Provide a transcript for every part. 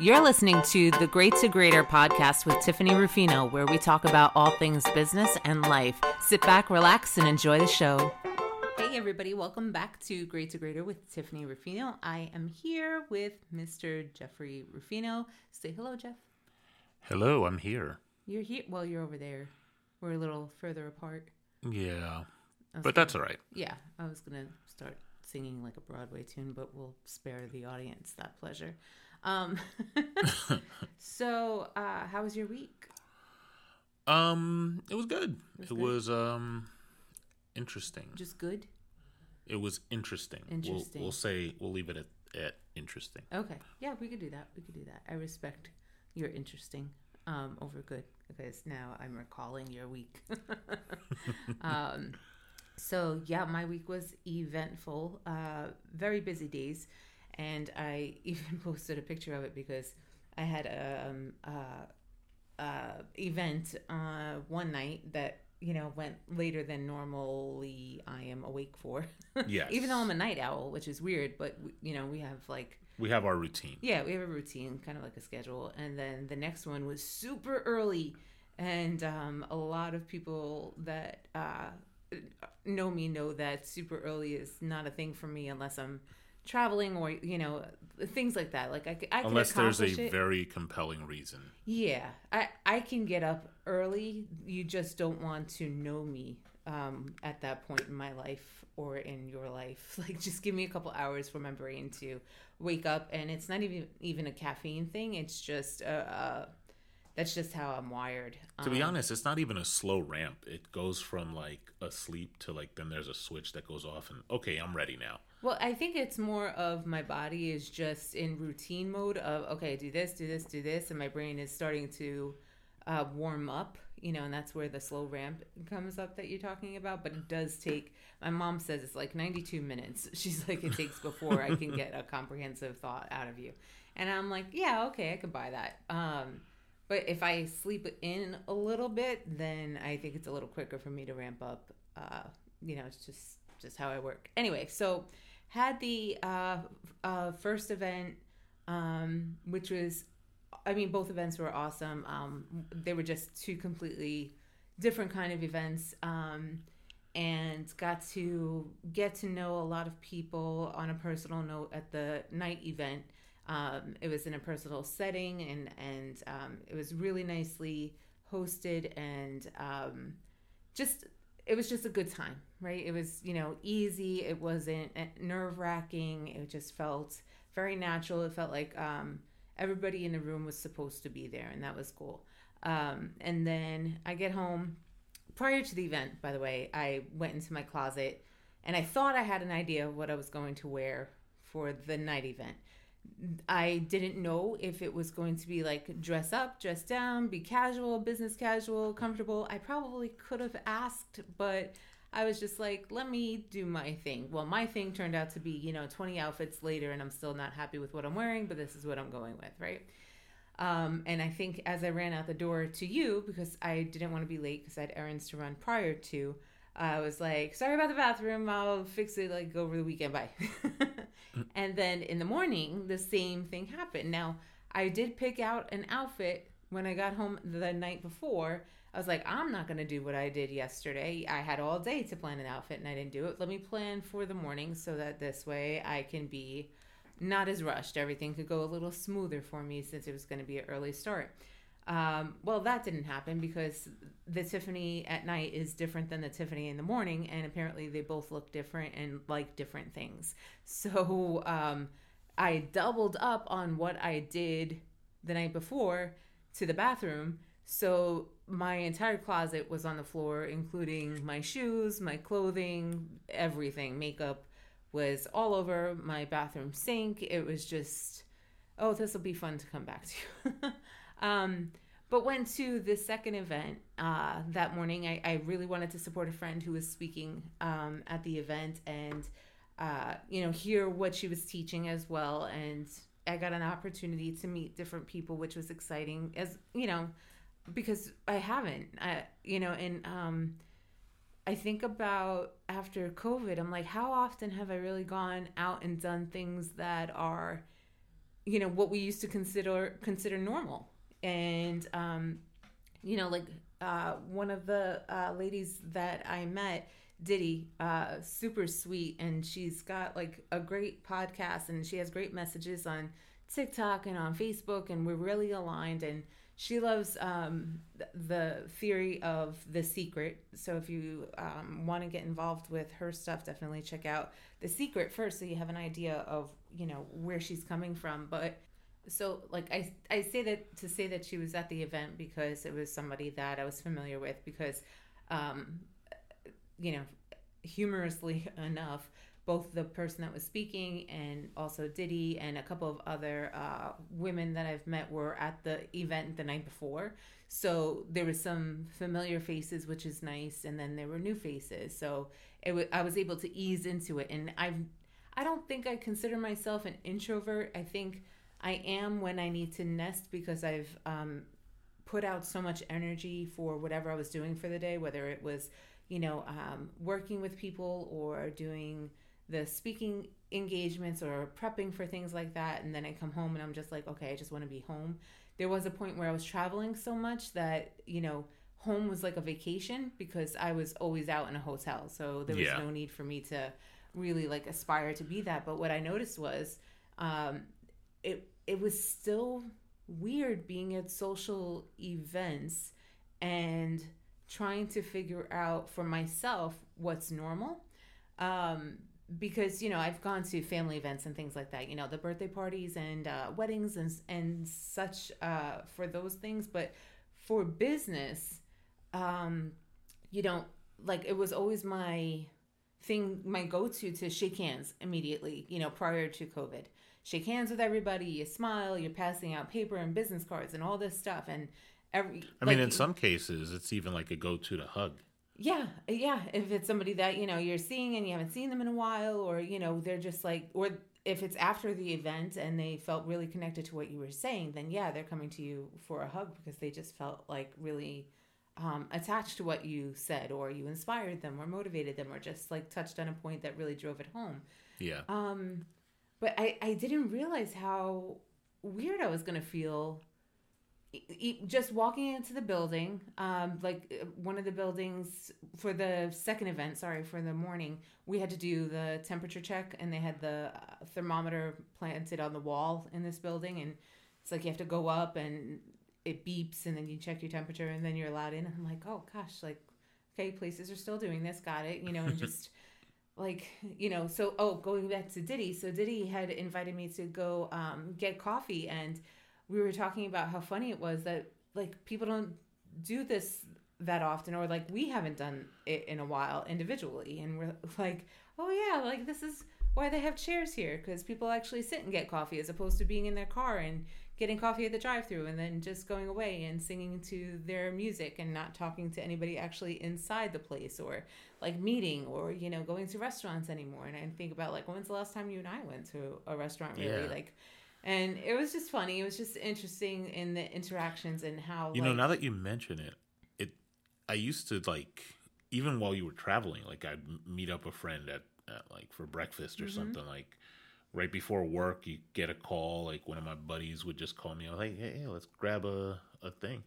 You're listening to the Great to Greater podcast with Tiffany Rufino, where we talk about all things business and life. Sit back, relax, and enjoy the show. Hey, everybody, welcome back to Great to Greater with Tiffany Rufino. I am here with Mr. Jeffrey Rufino. Say hello, Jeff. Hello, I'm here. You're here. Well, you're over there. We're a little further apart. Yeah, but that's all right. Yeah, I was going to start singing like a Broadway tune, but we'll spare the audience that pleasure. Um, so, uh, how was your week? Um, it was good. It was, um interesting. Just good. It was interesting. Interesting. We'll, we'll say we'll leave it at, at interesting. Okay. Yeah, we could do that. We could do that. I respect your interesting um, over good because now I'm recalling your week. um, so yeah, my week was eventful. Uh, very busy days, and I even posted a picture of it because I had a um, uh, uh, event uh, one night that you know went later than normally I am awake for. Yes. even though I'm a night owl, which is weird, but you know we have like We have our routine. yeah, we have a routine, kind of like a schedule. And then the next one was super early. And um, a lot of people that uh, know me know that super early is not a thing for me unless I'm traveling or, you know, things like that. Like i, can Unless there's a it. very compelling reason. Yeah, I, I can get up early. You just don't want to know me um, at that point in my life or in your life. Like, just give me a couple hours for my brain to wake up. And it's not even even a caffeine thing. It's just uh, uh, that's just how I'm wired. To be Um, honest, it's not even a slow ramp. It goes from like asleep to like then there's a switch that goes off and okay, I'm ready now. Well, I think it's more of my body is just in routine mode of okay, do this, do this, do this, and my brain is starting to uh, warm up. You know, and that's where the slow ramp comes up that you're talking about. But it does take. My mom says it's like 92 minutes. She's like, it takes before I can get a comprehensive thought out of you, and I'm like, yeah, okay, I can buy that. Um, but if I sleep in a little bit, then I think it's a little quicker for me to ramp up. Uh, you know, it's just just how I work. Anyway, so had the uh, uh, first event, um, which was, I mean, both events were awesome. Um, they were just two completely different kind of events, um, and got to get to know a lot of people on a personal note at the night event. Um, it was in a personal setting, and and um, it was really nicely hosted, and um, just it was just a good time, right? It was, you know, easy. It wasn't nerve wracking. It just felt very natural. It felt like um, everybody in the room was supposed to be there, and that was cool. Um, and then I get home. Prior to the event, by the way, I went into my closet and I thought I had an idea of what I was going to wear for the night event. I didn't know if it was going to be like dress up, dress down, be casual, business casual, comfortable. I probably could have asked, but I was just like, let me do my thing. Well, my thing turned out to be, you know, 20 outfits later, and I'm still not happy with what I'm wearing, but this is what I'm going with, right? Um, and I think as I ran out the door to you, because I didn't want to be late because I had errands to run prior to, I was like, sorry about the bathroom. I'll fix it like over the weekend. Bye. and then in the morning, the same thing happened. Now, I did pick out an outfit when I got home the night before. I was like, I'm not going to do what I did yesterday. I had all day to plan an outfit and I didn't do it. Let me plan for the morning so that this way I can be not as rushed. Everything could go a little smoother for me since it was going to be an early start. Um, well, that didn't happen because the Tiffany at night is different than the Tiffany in the morning, and apparently they both look different and like different things. So um, I doubled up on what I did the night before to the bathroom. So my entire closet was on the floor, including my shoes, my clothing, everything, makeup was all over my bathroom sink. It was just, oh, this will be fun to come back to. um, but went to the second event uh, that morning. I, I really wanted to support a friend who was speaking um, at the event and, uh, you know, hear what she was teaching as well. And I got an opportunity to meet different people, which was exciting. As you know, because I haven't, I, you know, and um, I think about after COVID, I'm like, how often have I really gone out and done things that are, you know what we used to consider consider normal? And um you know like uh one of the uh ladies that i met diddy uh super sweet and she's got like a great podcast and she has great messages on tiktok and on facebook and we're really aligned and she loves um, the theory of the secret. So if you um, want to get involved with her stuff, definitely check out the secret first, so you have an idea of you know where she's coming from. But so like I I say that to say that she was at the event because it was somebody that I was familiar with because, um, you know, humorously enough both the person that was speaking and also Diddy and a couple of other uh, women that I've met were at the event the night before. So there was some familiar faces, which is nice, and then there were new faces. So it w- I was able to ease into it, and I've I don't think I consider myself an introvert. I think I am when I need to nest because I've um, put out so much energy for whatever I was doing for the day, whether it was you know um, working with people or doing the speaking engagements or prepping for things like that and then i come home and i'm just like okay i just want to be home. There was a point where i was traveling so much that you know home was like a vacation because i was always out in a hotel so there was Yeah. no need for me to really like aspire to be that. But what i noticed was um it it was still weird being at social events and trying to figure out for myself what's normal. Um because you know I've gone to family events and things like that, you know, the birthday parties and uh, weddings and and such uh, for those things. But for business, um, you know, like it was always my thing, my go to to shake hands immediately. You know, prior to COVID, shake hands with everybody. You smile. You're passing out paper and business cards and all this stuff. And every I mean, in some cases, it's even like a go-to to hug. Yeah, yeah. If it's somebody that you know you're seeing and you haven't seen them in a while, or you know they're just like, or if it's after the event and they felt really connected to what you were saying, then yeah, they're coming to you for a hug because they just felt like really um, attached to what you said, or you inspired them, or motivated them, or just like touched on a point that really drove it home. Yeah. Um, but I, I didn't realize how weird I was gonna feel. Just walking into the building, um, like uh, one of the buildings for the second event, sorry, for the morning, we had to do the temperature check, and they had the uh, thermometer planted on the wall in this building, and it's like you have to go up and it beeps, and then you check your temperature, and then you're allowed in. And I'm like, oh gosh, like okay, places are still doing this, got it, you know, and just like you know so oh going back to diddy so diddy had invited me to go um, get coffee and we were talking about how funny it was that like people don't do this that often or like we haven't done it in a while individually. And we're like oh yeah like this is why they have chairs here because people actually sit and get coffee as opposed to being in their car and getting coffee at the drive-through and then just going away and singing to their music and not talking to anybody actually inside the place or like meeting or you know going to restaurants anymore. And i think about like when's the last time you and i went to a restaurant really? Yeah. like and it was just funny it was just interesting in the interactions and how You know, now that you mention it, it I used to like even while you were traveling, like I'd meet up a friend at, at like for breakfast or Mhm. something like right before work you get a call like one of my buddies would just call me I was like hey, hey let's grab a, a thing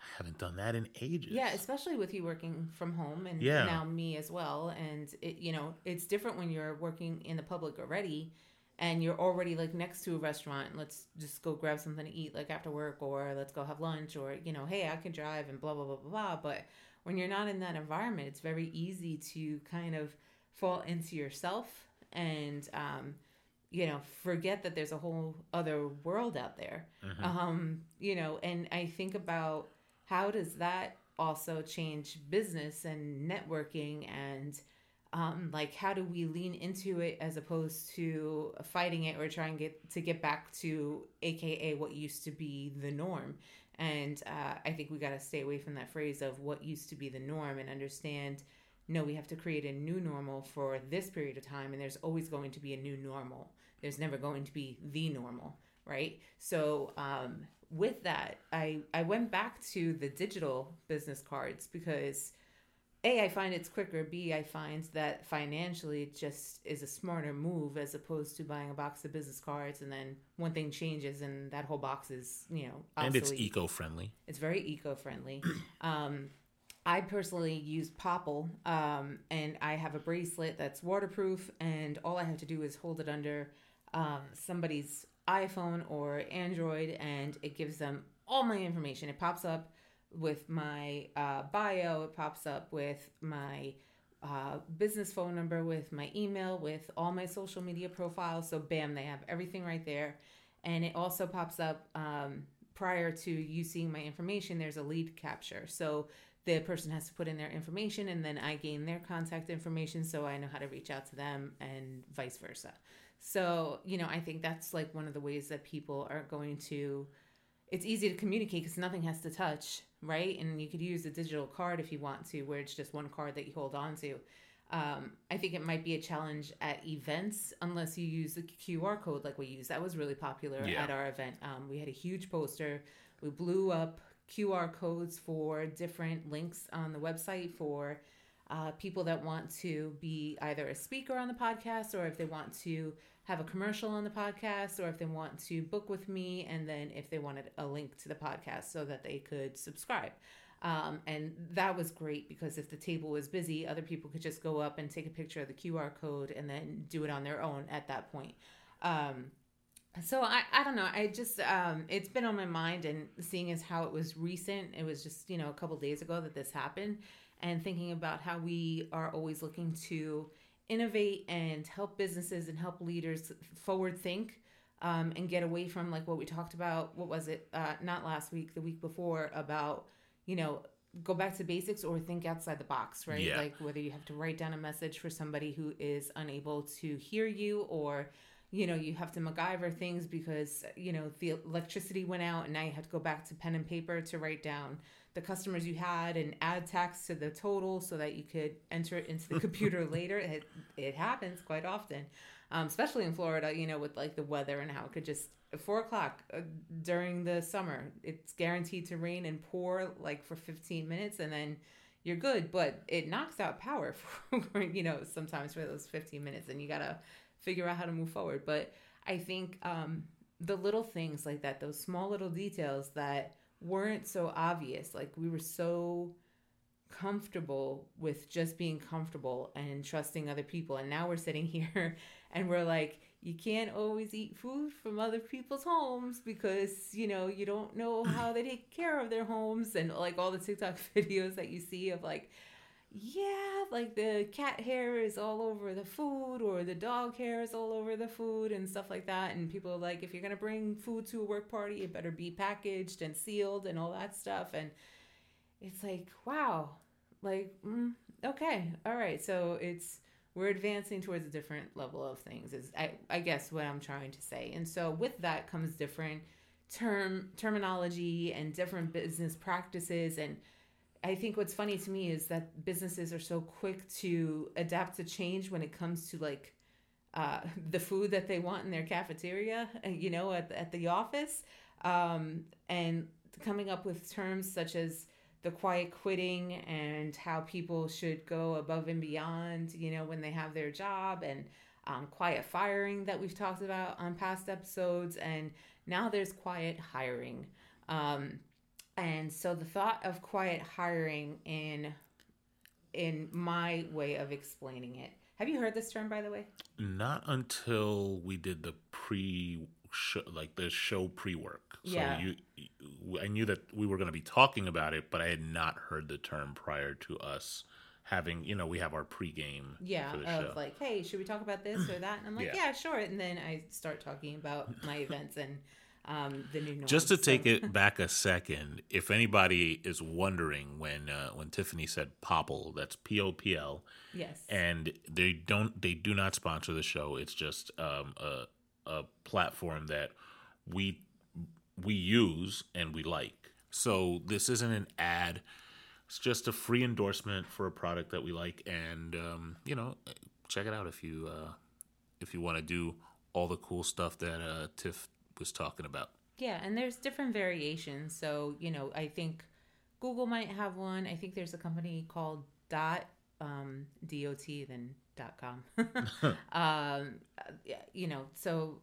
i haven't done that in ages yeah especially with you working from home and Yeah. now me as well and it you know it's different when you're working in the public already and you're already like next to a restaurant let's just go grab something to eat like after work or let's go have lunch or you know hey i can drive and blah blah blah blah blah but when you're not in that environment it's very easy to kind of fall into yourself and um you know forget that there's a whole other world out there Mhm. um you know and i think about how does that also change business and networking and um like how do we lean into it as opposed to fighting it or trying get to get back to aka what used to be the norm? And uh, i think we got to stay away from that phrase of what used to be the norm and understand no we have to create a new normal for this period of time and there's always going to be a new normal. There's never going to be the normal right? So um, with that i i went back to the digital business cards because a i find it's quicker b i find that financially it just is a smarter move as opposed to buying a box of business cards and then one thing changes and that whole box is you know and it's eco-friendly. It's very eco-friendly. um, I personally use Popl, um, and I have a bracelet that's waterproof, and all I have to do is hold it under um, somebody's iPhone or Android, and it gives them all my information. It pops up with my uh, bio. It pops up with my uh, business phone number, with my email, with all my social media profiles. So, bam, they have everything right there. And it also pops up um, prior to you seeing my information, there's a lead capture. So, the person has to put in their information, and then I gain their contact information so I know how to reach out to them, and vice versa. So, you know, I think that's like one of the ways that people are going to it's easy to communicate because nothing has to touch, right? And you could use a digital card if you want to, where it's just one card that you hold on to. Um, I think it might be a challenge at events unless you use the QR code like we use. That was really popular Yeah. at our event. Um, we had a huge poster. We blew up QR codes for different links on the website for uh, people that want to be either a speaker on the podcast or if they want to have a commercial on the podcast or if they want to book with me and then if they wanted a link to the podcast so that they could subscribe. Um, and that was great because if the table was busy other people could just go up and take a picture of the qr code and then do it on their own at that point. Um, so I, I don't know. I just um, it's been on my mind and seeing as how it was recent it was just you know a couple days ago that this happened and thinking about how we are always looking to innovate and help businesses and help leaders forward think um, and get away from like what we talked about what was it uh, not last week the week before about you know go back to basics or think outside the box right Yeah. like whether you have to write down a message for somebody who is unable to hear you or you know you have to MacGyver things because you know the electricity went out and now you have to go back to pen and paper to write down the customers you had and add tax to the total so that you could enter it into the computer later. It, it happens quite often um, especially in florida you know with like the weather and how it could just four o'clock uh, during the summer it's guaranteed to rain and pour like for 15 minutes and then you're good. But it knocks out power for you know sometimes for those 15 minutes and you gotta figure out how to move forward. But i think um, the little things like that those small little details that weren't so obvious. Like we were so comfortable with just being comfortable and trusting other people. And now we're sitting here and we're like you can't always eat food from other people's homes because you know you don't know how they take care of their homes and like all the TikTok videos that you see of like yeah like the cat hair is all over the food or the dog hair is all over the food and stuff like that. And people are like if you're going to bring food to a work party it better be packaged and sealed and all that stuff. And it's like wow like mm, okay all right. So it's we're advancing towards a different level of things is I, I guess what i'm trying to say. And so with that comes different term terminology and different business practices and i think what's funny to me is that businesses are so quick to adapt to change when it comes to like uh, the food that they want in their cafeteria uh, you know at, at the office um, and coming up with terms such as the quiet quitting and how people should go above and beyond, you know, when they have their job and um, quiet firing that we've talked about on past episodes. And now there's quiet hiring. Um, and so the thought of quiet hiring in in my way of explaining it. Have you heard this term by the way? Not until we did the pre show, like the show pre work. So Yeah. you, you, I knew that we were going to be talking about it, but I had not heard the term prior to us having. You know, we have our pregame. Yeah, for the of show. like, hey, should we talk about this or that? And I'm like, Yeah. yeah, sure. And then I start talking about my events and um, the new norms. Just to So- take it back a second, if anybody is wondering when uh, when Tiffany said Popl, that's P O P L, yes, and they don't they do not sponsor the show. It's just um, a a platform that we we use and we like. So this isn't an ad. It's just a free endorsement for a product that we like, and um, you know, check it out if you uh, if you want to do all the cool stuff that uh, Tiff was talking about. yeah, and there's different variations. So you know, I think Google might have one. I think there's a company called dot um, dot then dot com. um, you know, so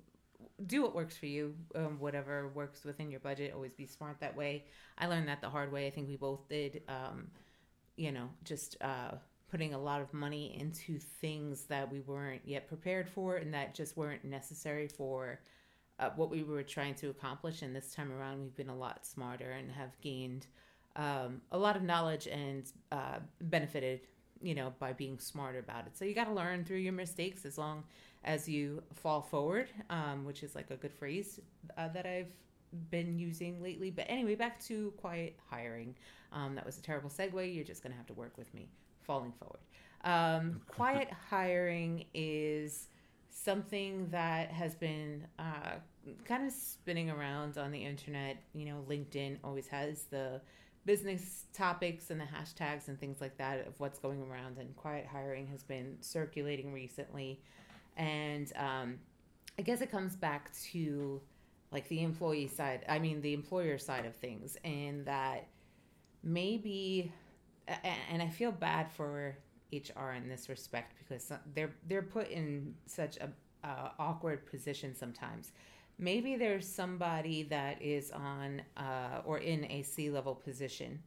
do what works for you. Um, whatever works within your budget. Always be smart that way. I learned that the hard way. I think we both did. Um, you know, just uh, putting a lot of money into things that we weren't yet prepared for and that just weren't necessary for uh, what we were trying to accomplish. And this time around, we've been a lot smarter and have gained um, a lot of knowledge and uh, benefited, you know, by being smarter about it. So you got to learn through your mistakes as long as you fall forward, um, which is like a good phrase uh, that I've been using lately. But anyway, back to quiet hiring. Um, that was a terrible segue. You're just going to have to work with me falling forward. Um, quiet hiring is something that has been uh, kind of spinning around on the internet. You know, LinkedIn always has the business topics and the hashtags and things like that of what's going around, and quiet hiring has been circulating recently. And um, I guess it comes back to like the employee side, I mean, the employer side of things, and that maybe, and I feel bad for HR in this respect because they're they're put in such a uh, awkward position sometimes. Maybe there's somebody that is on uh, or in a C level position,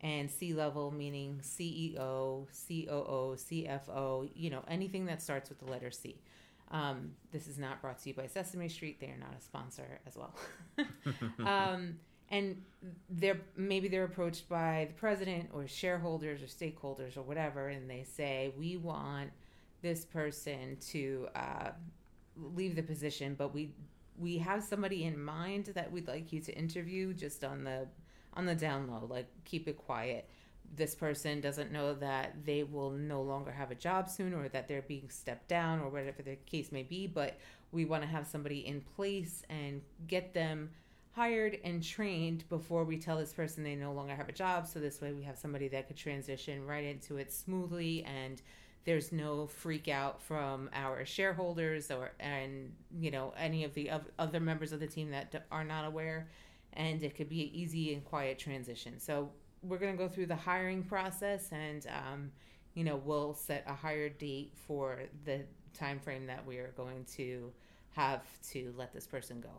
and C level meaning CEO, COO, CFO, you know, anything that starts with the letter C. Um, this is not brought to you by Sesame Street. They are not a sponsor as well. um, and they're maybe they're approached by the president or shareholders or stakeholders or whatever, and they say we want this person to uh, leave the position, but we we have somebody in mind that we'd like you to interview just on the on the down low, like keep it quiet. This person doesn't know that they will no longer have a job soon or that they're being stepped down or whatever the case may be but we want to have somebody in place and get them hired and trained before we tell this person they no longer have a job. So this way we have somebody that could transition right into it smoothly and there's no freak out from our shareholders or and you know any of the other members of the team that are not aware. And it could be an easy and quiet transition. So we're going to go through the hiring process and um, you know we'll set a higher date for the time frame that we are going to have to let this person go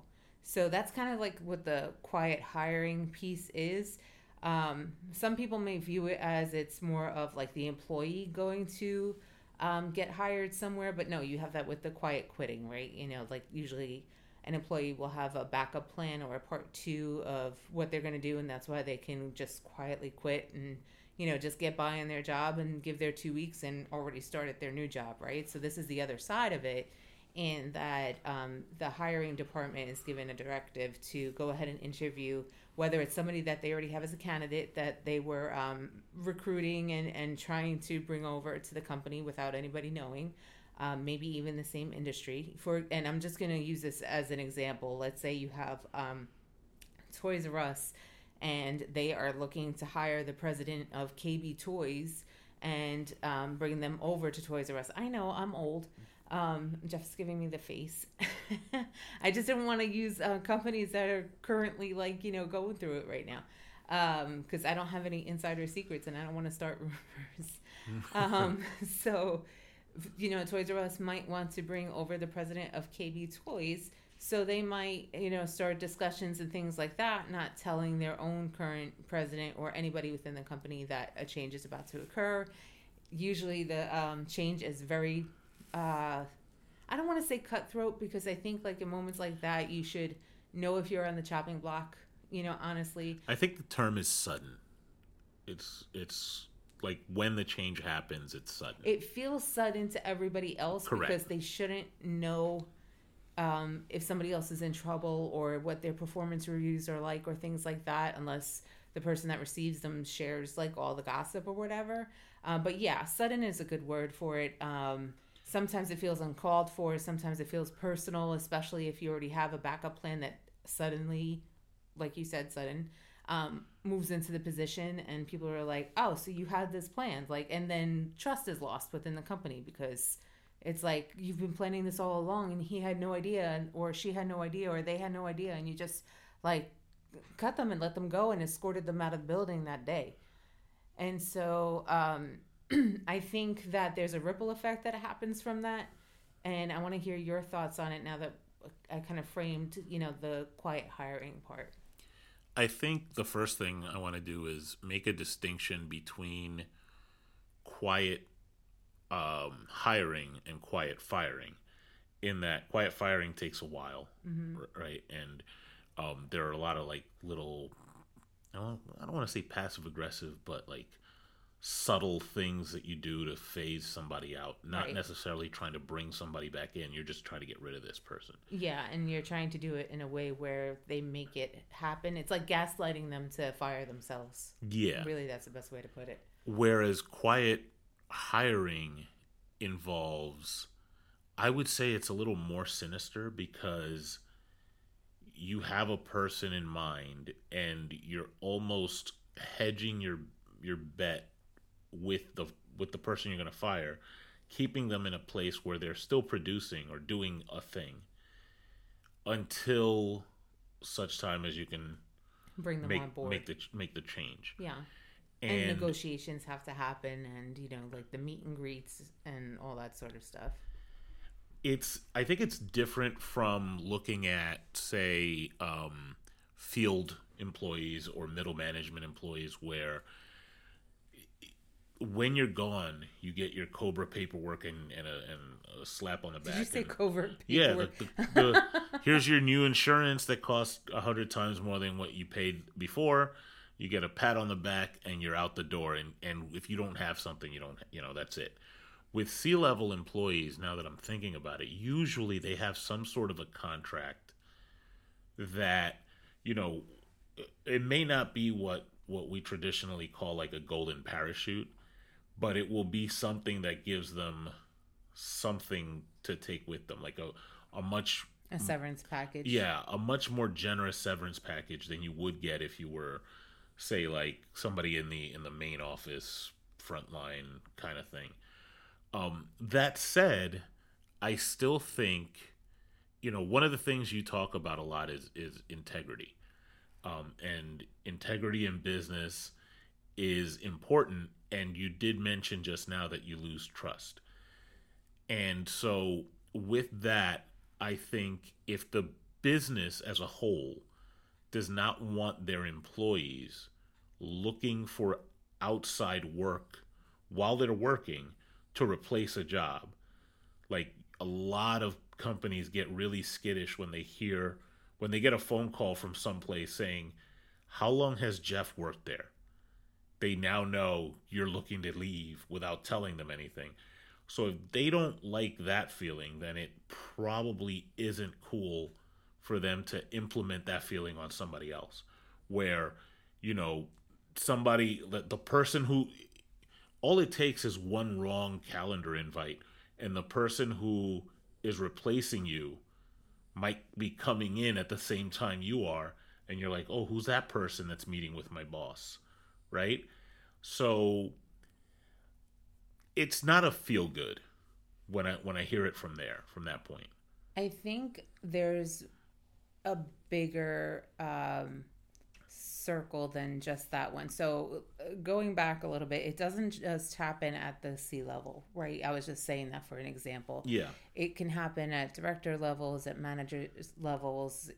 so that's kind of like what the quiet hiring piece is. Um, some people may view it as it's more of like the employee going to um, get hired somewhere but no you have that with the quiet quitting right? You know like usually an employee will have a backup plan or a part two of what they're going to do and that's why they can just quietly quit and you know just get by on their job and give their two weeks and already start at their new job right? So this is the other side of it in that um, the hiring department is given a directive to go ahead and interview whether it's somebody that they already have as a candidate that they were um, recruiting and, and trying to bring over to the company without anybody knowing um, maybe even the same industry. For and I'm just going to use this as an example. Let's say you have um, Toys R Us, and they are looking to hire the president of KB Toys and um, bring them over to Toys R Us. I know I'm old. Um, Jeff's giving me the face. I just didn't want to use uh, companies that are currently like you know going through it right now because um, I don't have any insider secrets and I don't want to start rumors. um, so you know, Toys R Us might want to bring over the president of KB Toys. So they might, you know, start discussions and things like that, not telling their own current president or anybody within the company that a change is about to occur. Usually the um, change is very, uh, I don't want to say cutthroat because I think like in moments like that, you should know if you're on the chopping block, you know, honestly. I think the term is sudden. It's, it's, like when the change happens, it's sudden. It feels sudden to everybody else Correct. because they shouldn't know um, if somebody else is in trouble or what their performance reviews are like or things like that, unless the person that receives them shares like all the gossip or whatever. Uh, but yeah, sudden is a good word for it. Um, sometimes it feels uncalled for. Sometimes it feels personal, especially if you already have a backup plan that suddenly, like you said, sudden um, moves into the position and people are like, oh, so you had this planned. Like, and then trust is lost within the company because it's like you've been planning this all along and he had no idea or she had no idea or they had no idea and you just like cut them and let them go and escorted them out of the building that day. And so, um, I think that there's a ripple effect that happens from that, and I want to hear your thoughts on it now that I kind of framed, you know, the quiet hiring part. I think the first thing I want to do is make a distinction between quiet um, hiring and quiet firing. In that, quiet firing takes a while, mm-hmm. right? And um, there are a lot of like little, I don't, I don't want to say passive aggressive, but like subtle things that you do to phase somebody out not right. necessarily trying to bring somebody back in. You're just trying to get rid of this person. Yeah and you're trying to do it in a way where they make it happen. It's like gaslighting them to fire themselves. Yeah. Really that's the best way to put it. Whereas quiet hiring involves i would say it's a little more sinister because you have a person in mind and you're almost hedging your your bet with the with the person you're going to fire, keeping them in a place where they're still producing or doing a thing until such time as you can bring them make, on board, make the make the change. Yeah. And, and negotiations have to happen, and you know, like the meet and greets and all that sort of stuff. It's. I think it's different from looking at, say, um, field employees or middle management employees, where when you're gone, you get your Cobra paperwork and, and, a, and a slap on the back. Did you say and, covert paperwork? Yeah. The, the, the, here's your new insurance that costs a hundred times more than what you paid before. You get a pat on the back and you're out the door. And, and if you don't have something, you don't, you know, that's it. With C level employees, now that I'm thinking about it, usually they have some sort of a contract that, you know, it may not be what what we traditionally call like a golden parachute but it will be something that gives them something to take with them, like a a much a severance package. Yeah, a much more generous severance package than you would get if you were, say, like somebody in the in the main office, frontline kind of thing. Um, that said, I still think, you know, one of the things you talk about a lot is is integrity, um, and integrity in business is important and you did mention just now that you lose trust. And so, with that, I think if the business as a whole does not want their employees looking for outside work while they're working to replace a job, like a lot of companies get really skittish when they hear, when they get a phone call from someplace saying, How long has Jeff worked there? They now know you're looking to leave without telling them anything. So if they don't like that feeling, then it probably isn't cool for them to implement that feeling on somebody else. Where, you know, somebody, the person who, all it takes is one wrong calendar invite, and the person who is replacing you might be coming in at the same time you are, and you're like, oh, who's that person that's meeting with my boss? Right? So it's not a feel good when I when I hear it from there from that point. I think there's a bigger um, circle than just that one. So going back a little bit, it doesn't just happen at the C level, right? I was just saying that for an example. Yeah. It can happen at director levels, at manager levels,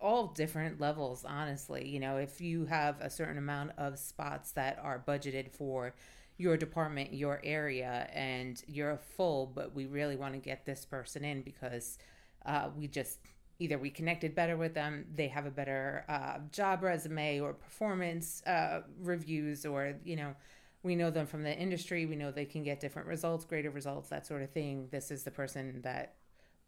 all different levels, honestly. You know, if you have a certain amount of spots that are budgeted for your department, your area, and you're full, but we really want to get this person in because uh, we just either we connected better with them, they have a better uh, job resume or performance uh, reviews, or, you know, we know them from the industry, we know they can get different results, greater results, that sort of thing. This is the person that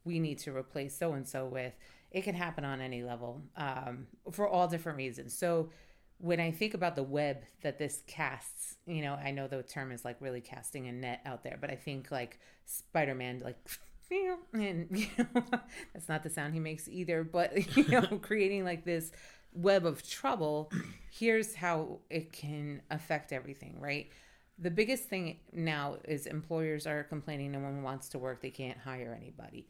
we need to replace so and so with it can happen on any level um, for all different reasons. So when I think about the web that this casts, you know, I know the term is like really casting a net out there, but I think like Spider Man, like, and you know, that's not the sound he makes either, but you know, creating like this web of trouble. Here's how it can affect everything, right? The biggest thing now is employers are complaining no one wants to work, they can't hire anybody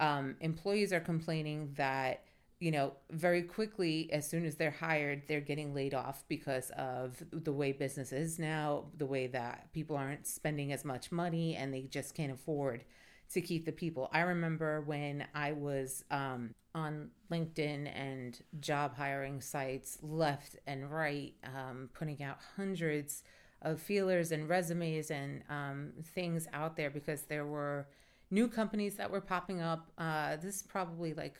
um, employees are complaining that you know, very quickly, as soon as they're hired, they're getting laid off because of the way business is now, the way that people aren't spending as much money and they just can't afford to keep the people. I remember when I was um, on LinkedIn and job hiring sites left and right, um, putting out hundreds of feelers and resumes and um, things out there because there were new companies that were popping up. Uh, this is probably like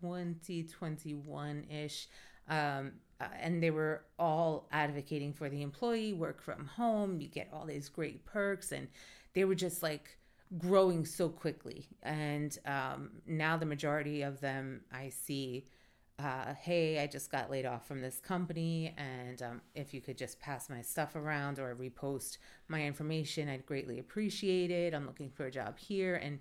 2021 ish. Um, uh, and they were all advocating for the employee work from home. You get all these great perks, and they were just like growing so quickly. And um, now the majority of them I see, uh, hey, I just got laid off from this company, and um, if you could just pass my stuff around or repost my information, I'd greatly appreciate it. I'm looking for a job here, and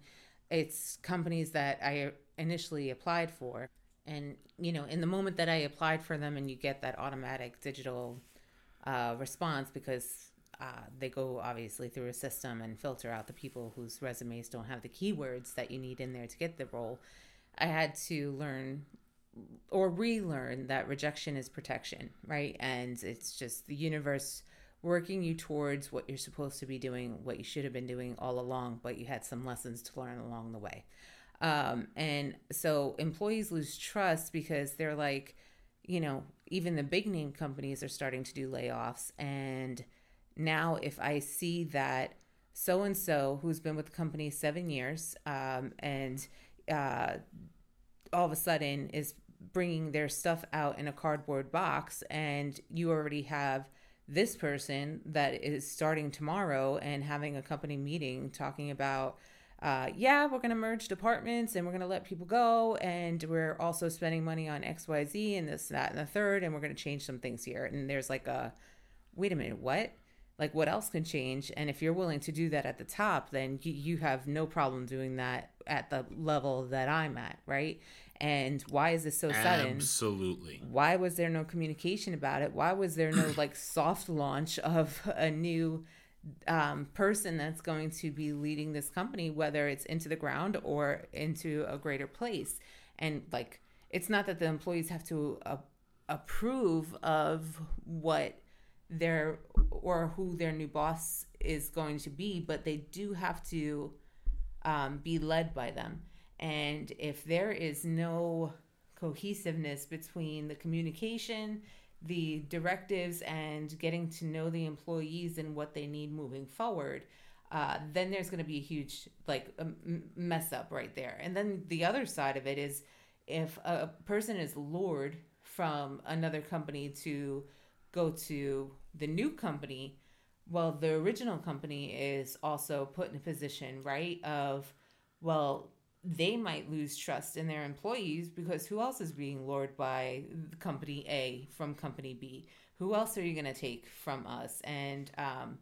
it's companies that I initially applied for. And, you know, in the moment that I applied for them and you get that automatic digital uh, response because uh, they go obviously through a system and filter out the people whose resumes don't have the keywords that you need in there to get the role. I had to learn or relearn that rejection is protection, right? And it's just the universe working you towards what you're supposed to be doing, what you should have been doing all along, but you had some lessons to learn along the way. Um, and so employees lose trust because they're like, you know, even the big name companies are starting to do layoffs. And now, if I see that so and so who's been with the company seven years um, and uh, all of a sudden is bringing their stuff out in a cardboard box, and you already have this person that is starting tomorrow and having a company meeting talking about uh, yeah, we're going to merge departments and we're going to let people go. And we're also spending money on XYZ and this, that, and the third. And we're going to change some things here. And there's like a, wait a minute, what? Like, what else can change? And if you're willing to do that at the top, then you, you have no problem doing that at the level that I'm at, right? And why is this so sudden? Absolutely. Why was there no communication about it? Why was there no like soft launch of a new um, person that's going to be leading this company, whether it's into the ground or into a greater place. And like, it's not that the employees have to uh, approve of what their or who their new boss is going to be, but they do have to um, be led by them. And if there is no cohesiveness between the communication the directives and getting to know the employees and what they need moving forward, uh, then there's going to be a huge like mess up right there. And then the other side of it is if a person is lured from another company to go to the new company, well, the original company is also put in a position, right, of, well, they might lose trust in their employees because who else is being lured by company A from company B? Who else are you going to take from us? And, um,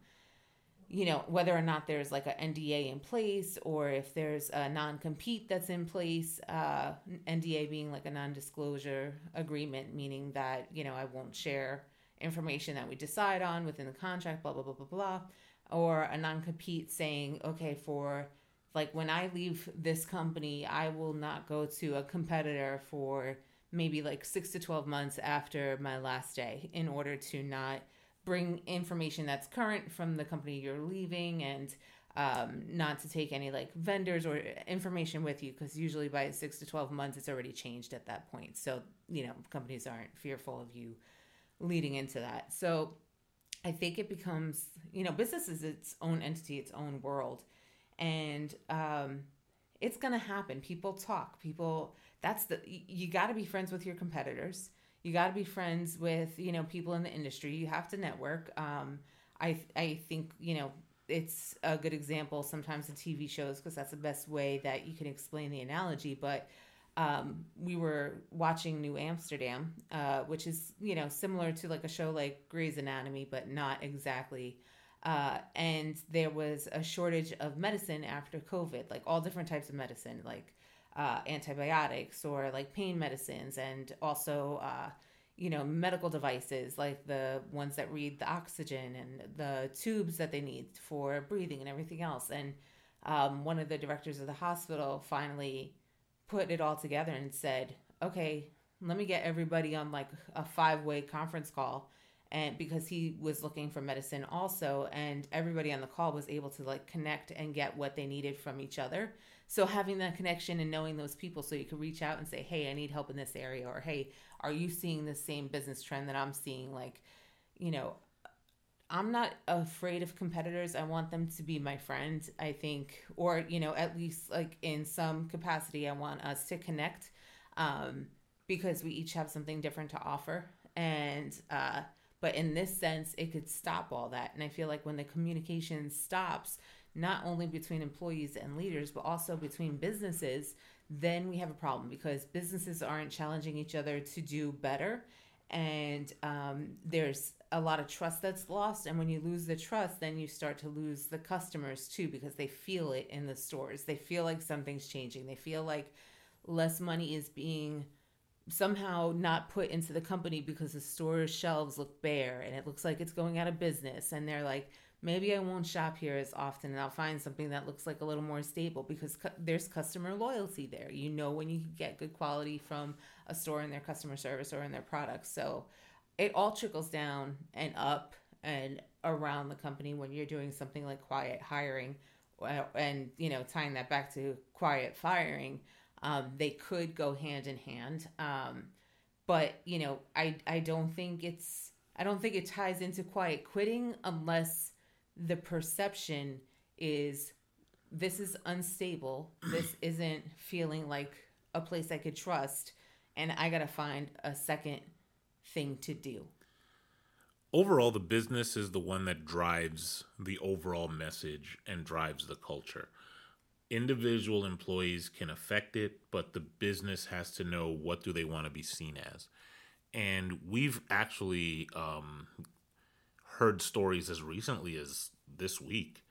you know, whether or not there's like an NDA in place or if there's a non compete that's in place, uh, NDA being like a non disclosure agreement, meaning that, you know, I won't share information that we decide on within the contract, blah, blah, blah, blah, blah. Or a non compete saying, okay, for like when I leave this company, I will not go to a competitor for maybe like six to 12 months after my last day in order to not bring information that's current from the company you're leaving and um, not to take any like vendors or information with you because usually by six to 12 months it's already changed at that point. So, you know, companies aren't fearful of you leading into that. So I think it becomes, you know, business is its own entity, its own world and um, it's gonna happen. People talk. People. That's the. You got to be friends with your competitors. You got to be friends with you know people in the industry. You have to network. Um, I I think you know it's a good example sometimes in TV shows because that's the best way that you can explain the analogy. But um, we were watching New Amsterdam, uh, which is you know similar to like a show like Grey's Anatomy, but not exactly uh, and there was a shortage of medicine after COVID, like all different types of medicine, like uh, antibiotics or like pain medicines, and also, uh, you know, medical devices like the ones that read the oxygen and the tubes that they need for breathing and everything else. And um, one of the directors of the hospital finally put it all together and said, okay, let me get everybody on like a five way conference call. And because he was looking for medicine also, and everybody on the call was able to like connect and get what they needed from each other. So having that connection and knowing those people so you could reach out and say, hey, I need help in this area, or hey, are you seeing the same business trend that I'm seeing? Like, you know, I'm not afraid of competitors. I want them to be my friend, I think, or, you know, at least like in some capacity, I want us to connect um, because we each have something different to offer. And, uh, but in this sense, it could stop all that. And I feel like when the communication stops, not only between employees and leaders, but also between businesses, then we have a problem because businesses aren't challenging each other to do better. And um, there's a lot of trust that's lost. And when you lose the trust, then you start to lose the customers too because they feel it in the stores. They feel like something's changing. They feel like less money is being somehow not put into the company because the store shelves look bare and it looks like it's going out of business. And they're like, maybe I won't shop here as often and I'll find something that looks like a little more stable because cu- there's customer loyalty there. You know when you get good quality from a store in their customer service or in their products. So it all trickles down and up and around the company when you're doing something like quiet hiring uh, and you know tying that back to quiet firing um, they could go hand in hand um, but you know i i don't think it's i don't think it ties into quiet quitting unless the perception is this is unstable this isn't feeling like a place i could trust and i gotta find a second thing to do. Overall, the business is the one that drives the overall message and drives the culture. Individual employees can affect it, but the business has to know what do they want to be seen as. And we've actually um, heard stories as recently as this week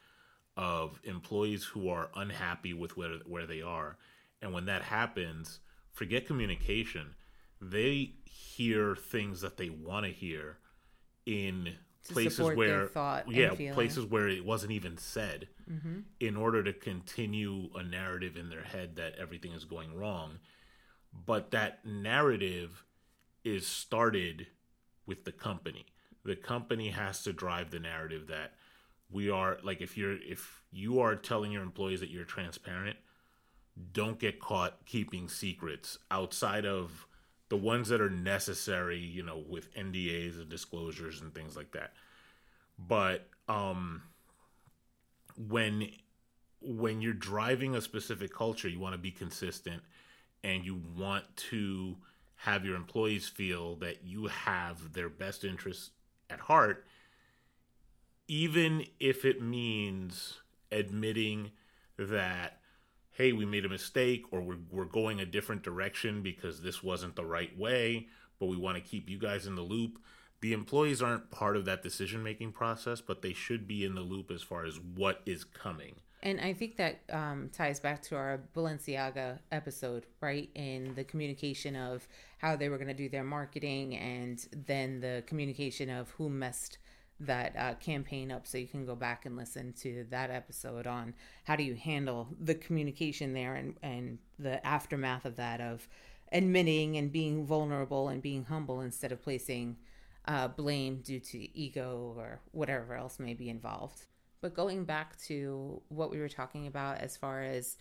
of employees who are unhappy with where where they are, and when that happens, forget communication they hear things that they want to hear in places where yeah places where it wasn't even said mm-hmm. in order to continue a narrative in their head that everything is going wrong. But that narrative is started with the company. The company has to drive the narrative that we are like if you're if you are telling your employees that you're transparent don't get caught keeping secrets outside of the ones that are necessary, you know, with NDAs and disclosures and things like that. But um when when you're driving a specific culture, you want to be consistent and you want to have your employees feel that you have their best interests at heart even if it means admitting that hey, we made a mistake or we're, we're going a different direction because this wasn't the right way, but we want to keep you guys in the loop. The employees aren't part of that decision making process, but they should be in the loop as far as what is coming. And I think that um, ties back to our Balenciaga episode, right? In the communication of how they were going to do their marketing and then the communication of who messed that uh, campaign up so you can go back and listen to that episode on how do you handle the communication there and, and the aftermath of that of admitting and being vulnerable and being humble instead of placing uh, blame due to ego or whatever else may be involved. But going back to what we were talking about as far as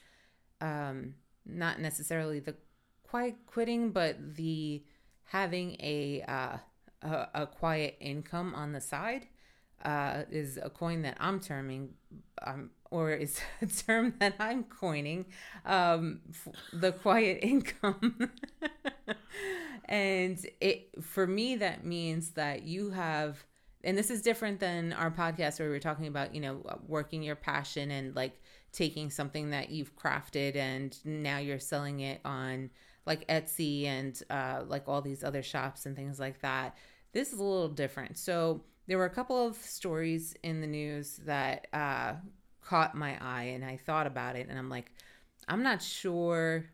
um, not necessarily the quiet quitting but the having a uh, a, a quiet income on the side uh, is a coin that I'm terming, um, or is a term that I'm coining, um, the quiet income. and it for me that means that you have, and this is different than our podcast where we are talking about, you know, working your passion and like taking something that you've crafted and now you're selling it on like Etsy and uh, like all these other shops and things like that this is a little different. So there were a couple of stories in the news that uh, caught my eye, and I thought about it, and I'm like, I'm not sure.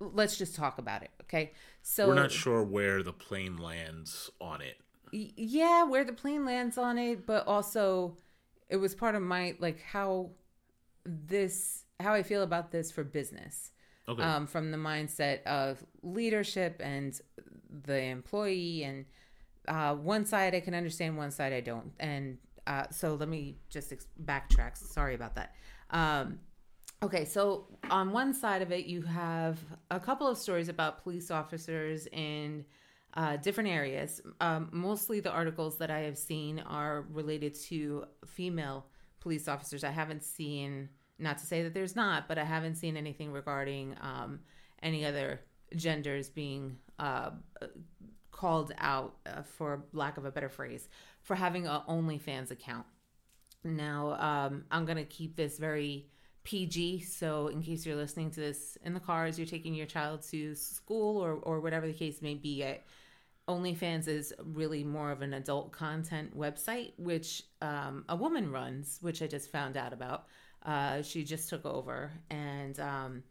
Let's just talk about it, okay? So we're not sure where the plane lands on it. yeah, where the plane lands on it, but also it was part of my like how this how I feel about this for business. Okay. um, from the mindset of leadership and the employee. And uh, one side I can understand, one side I don't. And uh, so let me just ex- backtrack. Sorry about that. Um, okay, so on one side of it, you have a couple of stories about police officers in uh, different areas. Um, mostly the articles that I have seen are related to female police officers. I haven't seen, not to say that there's not, but I haven't seen anything regarding um, any other genders being uh, called out, uh, for lack of a better phrase, for having a OnlyFans account. Now, um, I'm going to keep this very PG. So, in case you're listening to this in the car as you're taking your child to school or, or whatever the case may be, I, OnlyFans is really more of an adult content website, which um, a woman runs, which I just found out about. Uh, she just took over, and um,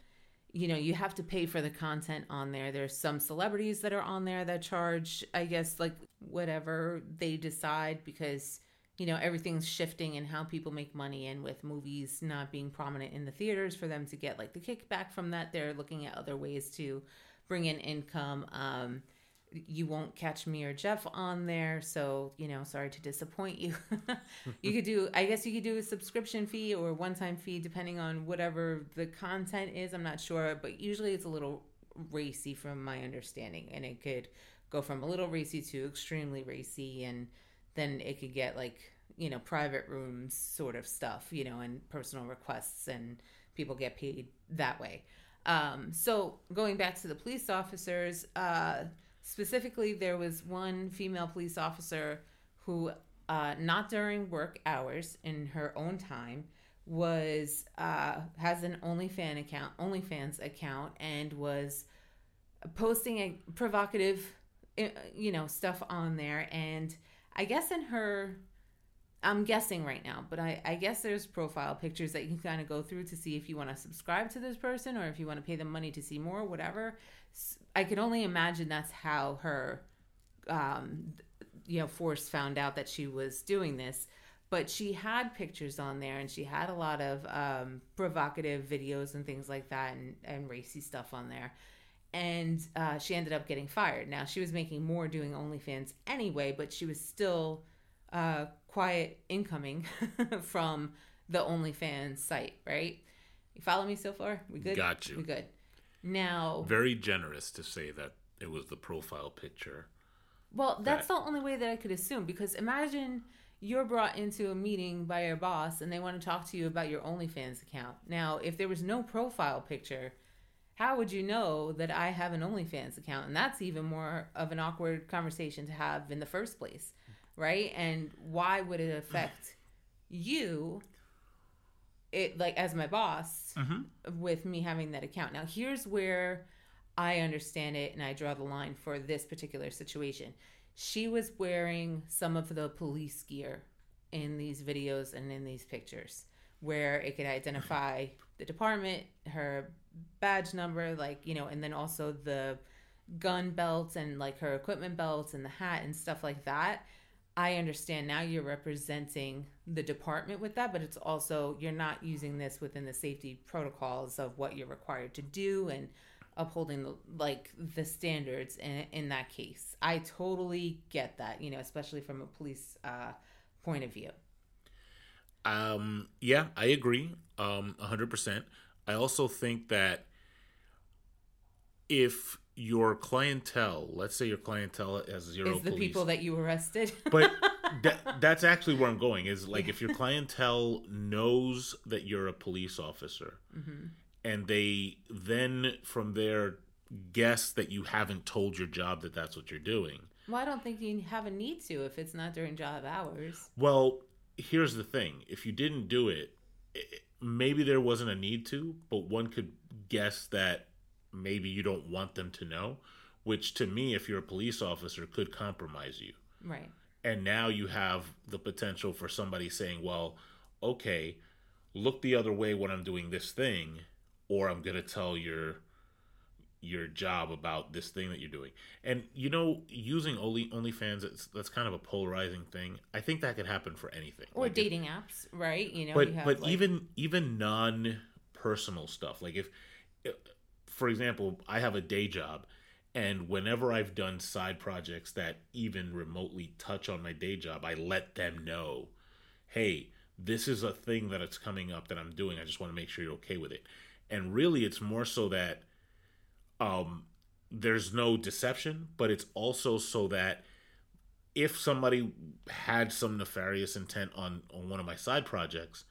you know, you have to pay for the content on there. There's some celebrities that are on there that charge, I guess, like whatever they decide because you know everything's shifting and how people make money and with movies not being prominent in the theaters for them to get like the kickback from that they're looking at other ways to bring in income um, you won't catch me or Jeff on there. So, you know, sorry to disappoint you. you could do, I guess you could do a subscription fee or one time fee, depending on whatever the content is. I'm not sure, but usually it's a little racy from my understanding. And it could go from a little racy to extremely racy. And then it could get like, you know, private rooms sort of stuff, you know, and personal requests, and people get paid that way. Um, so going back to the police officers, uh, Specifically, there was one female police officer who, uh, not during work hours, in her own time, was uh, has an OnlyFans account, OnlyFans account, and was posting a provocative, uh, you know, stuff on there. And I guess in her, I'm guessing right now, but I, I guess there's profile pictures that you can kind of go through to see if you want to subscribe to this person or if you want to pay them money to see more, whatever. I could only imagine that's how her, um, you know, force found out that she was doing this. But she had pictures on there, and she had a lot of um, provocative videos and things like that, and, and racy stuff on there. And uh, she ended up getting fired. Now she was making more doing OnlyFans anyway, but she was still uh, quiet incoming from the OnlyFans site, right? You follow me so far? We good? Got you. We good. Now, very generous to say that it was the profile picture. Well, that's that... the only way that I could assume because imagine you're brought into a meeting by your boss and they want to talk to you about your OnlyFans account. Now, if there was no profile picture, how would you know that I have an OnlyFans account? And that's even more of an awkward conversation to have in the first place, right? And why would it affect you it like as my boss mm-hmm. with me having that account. Now here's where I understand it and I draw the line for this particular situation. She was wearing some of the police gear in these videos and in these pictures where it could identify the department, her badge number, like, you know, and then also the gun belts and like her equipment belts and the hat and stuff like that. I understand now you're representing the department with that, but it's also you're not using this within the safety protocols of what you're required to do and upholding the, like the standards in, in that case. I totally get that, you know, especially from a police uh, point of view. Um, yeah, I agree. Um, 100%. I also think that if your clientele, let's say your clientele has zero is the police, people that you arrested. but that, that's actually where I'm going. Is like if your clientele knows that you're a police officer, mm-hmm. and they then from there guess that you haven't told your job that that's what you're doing. Well, I don't think you have a need to if it's not during job hours. Well, here's the thing: if you didn't do it, it maybe there wasn't a need to, but one could guess that maybe you don't want them to know, which to me, if you're a police officer, could compromise you. Right. And now you have the potential for somebody saying, well, okay, look the other way when I'm doing this thing, or I'm going to tell your your job about this thing that you're doing. And you know, using only OnlyFans, it's, that's kind of a polarizing thing. I think that could happen for anything. Or like dating if, apps, right? You know, but but like... even even non personal stuff, like if for example, I have a day job, and whenever I've done side projects that even remotely touch on my day job, I let them know, hey, this is a thing that it's coming up that I'm doing. I just want to make sure you're okay with it. And really, it's more so that um, there's no deception, but it's also so that if somebody had some nefarious intent on on one of my side projects,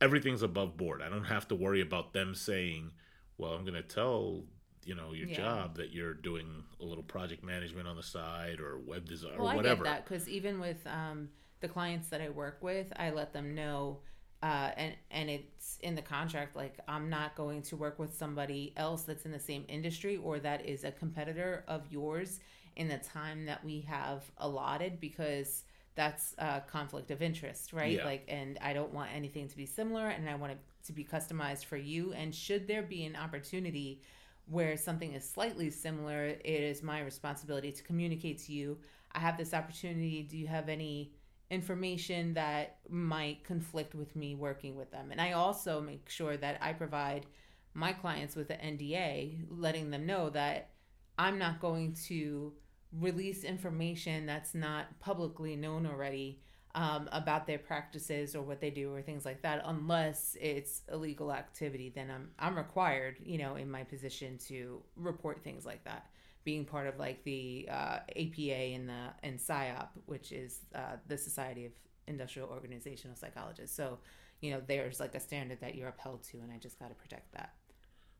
everything's above board. I don't have to worry about them saying, "Well, I'm going to tell you know your yeah. job that you're doing a little project management on the side or web design well, or whatever." I get that because even with um, the clients that I work with, I let them know. Uh, and and it's in the contract like i'm not going to work with somebody else that's in the same industry or that is a competitor of yours in the time that we have allotted because that's a conflict of interest, right? Yeah. Like, and I don't want anything to be similar and I want it to be customized for you. And should there be an opportunity where something is slightly similar, it is my responsibility to communicate to you. I have this opportunity. Do you have any information that might conflict with me working with them? And I also make sure that I provide my clients with an NDA, letting them know that I'm not going to release information that's not publicly known already um, about their practices or what they do or things like that unless it's illegal activity then i'm i'm required you know in my position to report things like that. Being part of like the uh, apa and the and SIOP which is uh, the society of industrial organizational psychologists. So you know there's like a standard that you're upheld to and i just got to protect that.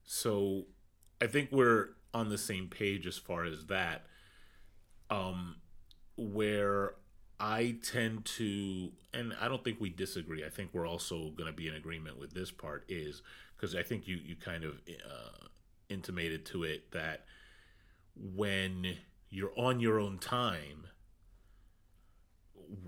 So i think we're on the same page as far as that um, where I tend to, and I don't think we disagree. I think we're also going to be in agreement with this part is because I think you you kind of uh, intimated to it that when you're on your own time,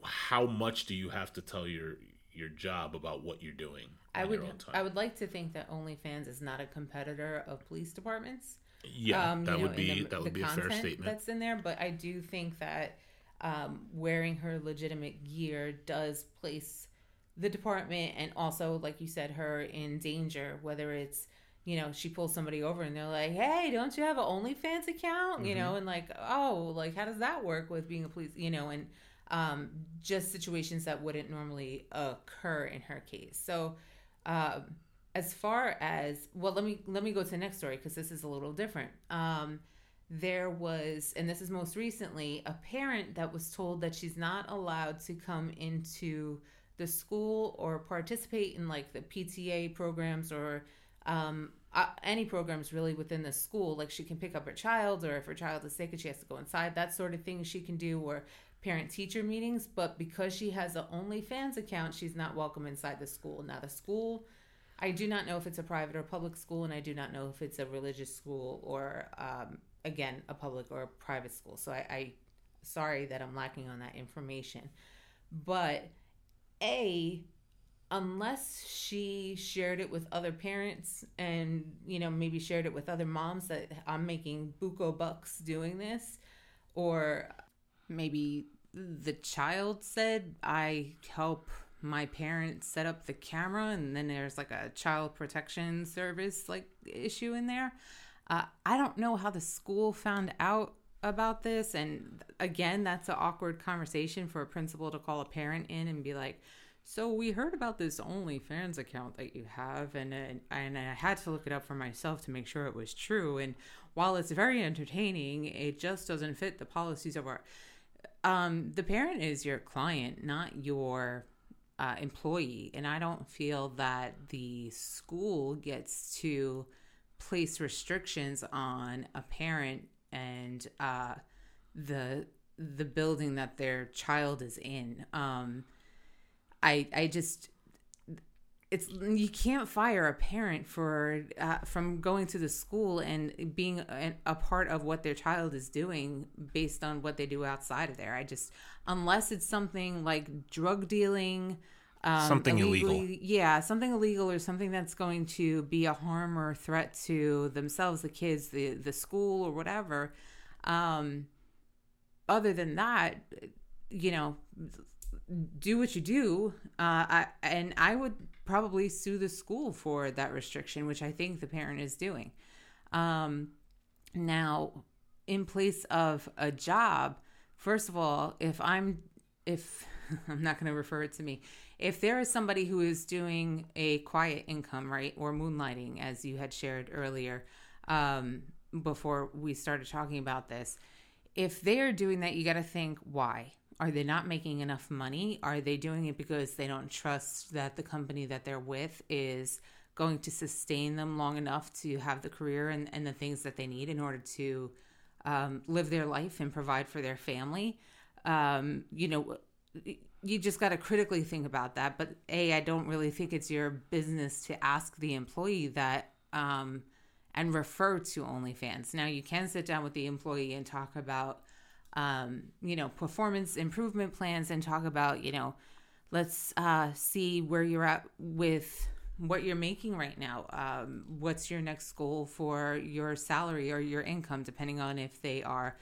how much do you have to tell your your job about what you're doing? I would I would like to think that OnlyFans is not a competitor of police departments. Yeah, um, that, would would be that would be a fair statement. That's in there, but I do think that um, wearing her legitimate gear does place the department and also, like you said, her in danger. Whether it's you know she pulls somebody over and they're like, "Hey, don't you have an OnlyFans account?" Mm-hmm. You know, and like, "Oh, like how does that work with being a police?" You know, and um, just situations that wouldn't normally occur in her case. So. Um, as far as well let me let me go to the next story because this is a little different. Um there was and this is most recently a parent that was told that she's not allowed to come into the school or participate in like the pta programs or um, uh, any programs really within the school. Like she can pick up her child or if her child is sick and she has to go inside that sort of thing she can do or parent teacher meetings. But because she has an onlyfans account she's not welcome inside the school. Now the school I do not know if it's a private or public school, and I do not know if it's a religious school or, um, again, a public or a private school. So I, I, sorry that I'm lacking on that information. But A, unless she shared it with other parents and, you know, maybe shared it with other moms that I'm making buco bucks doing this, or maybe the child said, I help my parents set up the camera and then there's like a child protection service like issue in there uh, i don't know how the school found out about this and again that's an awkward conversation for a principal to call a parent in and be like so we heard about this OnlyFans account that you have, and and, and I had to look it up for myself to make sure it was true. And while it's very entertaining, it just doesn't fit the policies of our. Um, the parent is your client, not your uh, employee. And I don't feel that the school gets to place restrictions on a parent and uh, the the building that their child is in. Um, I I just it's you can't fire a parent for uh, from going to the school and being a, a, part of what their child is doing based on what they do outside of there. I just unless it's something like drug dealing, um, something illegal. Yeah, something illegal or something that's going to be a harm or threat to themselves, the kids, the the school, or whatever. Um, other than that, you know, do what you do. Uh, I, and I would probably sue the school for that restriction, which I think the parent is doing. Um, now, in place of a job, first of all, if I'm, if I'm not going to refer it to me, if there is somebody who is doing a quiet income, right, or moonlighting, as you had shared earlier, um, before we started talking about this, if they're doing that, you got to think why are they not making enough money? Are they doing it because they don't trust that the company that they're with is going to sustain them long enough to have the career and, and the things that they need in order to um, live their life and provide for their family? Um, you know, you just got to critically think about that. But A, I don't really think it's your business to ask the employee that um, and refer to OnlyFans. Now, you can sit down with the employee and talk about um, you know, performance improvement plans and talk about, you know, let's uh, see where you're at with what you're making right now. Um, what's your next goal for your salary or your income, depending on if they are,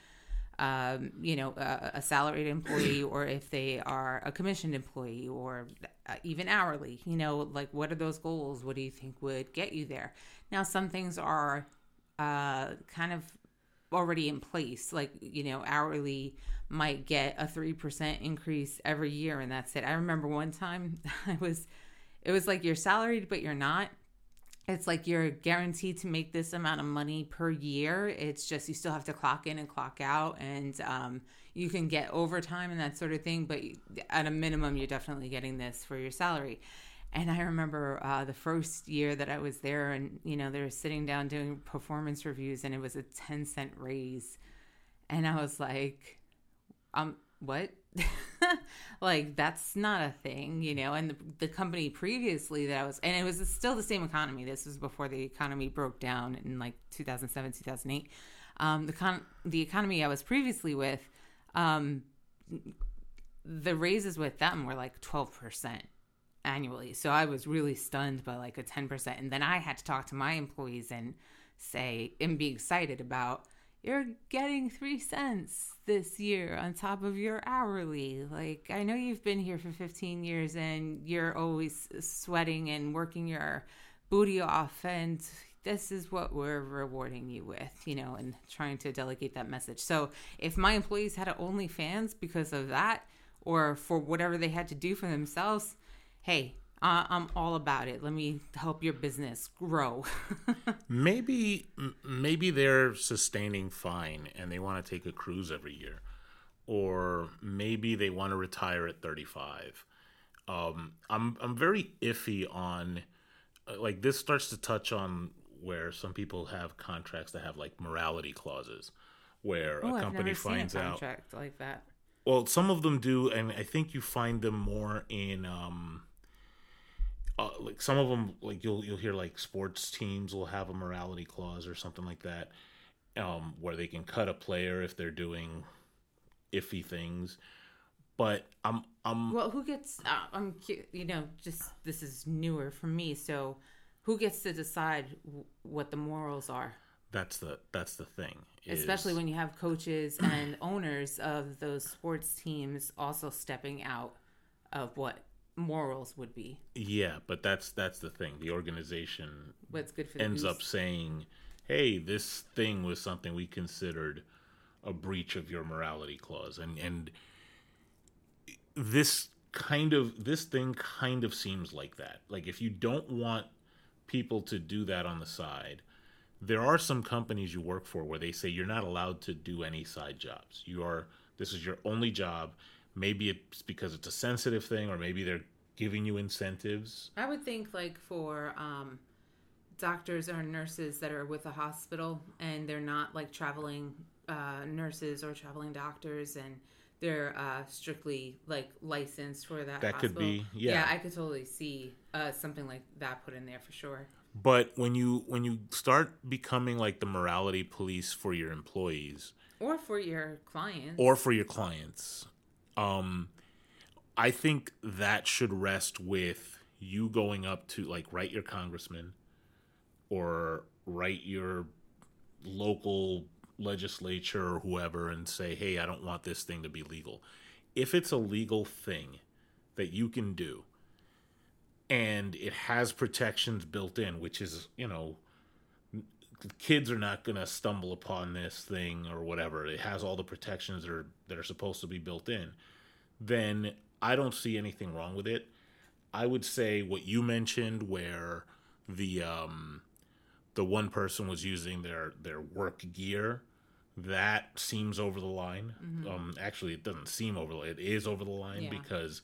um, you know, a, a, salaried employee or if they are a commissioned employee or uh, even hourly. You know, like what are those goals? What do you think would get you there? Now, some things are uh, kind of already in place. Like, you know, hourly might get a 3% increase every year and that's it. I remember one time I was, it was like you're salaried, but you're not. It's like you're guaranteed to make this amount of money per year. It's just you still have to clock in and clock out, and um, you can get overtime and that sort of thing. But at a minimum, you're definitely getting this for your salary. And I remember uh, the first year that I was there, and you know, they were sitting down doing performance reviews, and it was a 10 cent raise. And I was like, um, what? like, that's not a thing, you know? And the, the company previously that I was, and it was still the same economy. This was before the economy broke down in like 2007, 2008. Um, the, con- the economy I was previously with, um, the raises with them were like 12% annually. So I was really stunned by like a 10%. And then I had to talk to my employees and say, and be excited about, you're getting three cents this year on top of your hourly. Like, I know you've been here for 15 years and you're always sweating and working your booty off. And this is what we're rewarding you with, you know, and trying to delegate that message. So if my employees had a OnlyFans because of that, or for whatever they had to do for themselves, hey, uh, I'm all about it. Let me help your business grow. maybe maybe they're sustaining fine and they want to take a cruise every year, or maybe they want to retire at 35. Um, I'm I'm very iffy on uh, like this starts to touch on where some people have contracts that have like morality clauses, where Ooh, a company finds a out like that. Well, some of them do, and I think you find them more in. Um, uh, like some of them like you'll you'll hear like sports teams will have a morality clause or something like that um, where they can cut a player if they're doing iffy things. But i'm i'm well who gets uh, i'm you know just this is newer for me so who gets to decide w- what the morals are? That's the that's the thing is... especially when you have coaches and owners of those sports teams also stepping out of what morals would be. Yeah, but that's that's the thing. The organization what's good for ends up saying, "Hey, this thing was something we considered a breach of your morality clause." And and this kind of this thing kind of seems like that. Like if you don't want people to do that on the side, there are some companies you work for where they say you're not allowed to do any side jobs. You are this is your only job maybe it's because it's a sensitive thing or maybe they're giving you incentives i would think like for um, doctors or nurses that are with a hospital and they're not like traveling uh, nurses or traveling doctors and they're uh, strictly like licensed for that. That hospital. could be, yeah. Yeah, I could totally see uh, something like that put in there for sure. But when you when you start becoming like the morality police for your employees, or for your clients, or for your clients, um, I think that should rest with you going up to like write your congressman or write your local legislature or whoever and say, "Hey, I don't want this thing to be legal." if it's a legal thing that you can do and it has protections built in, which is, you know, kids are not going to stumble upon this thing or whatever. It has all the protections that are that are supposed to be built in. Then I don't see anything wrong with it. I would say what you mentioned where the um the one person was using their their work gear that seems over the line. Mm-hmm. Um, actually, it doesn't seem over. It is over the line yeah. because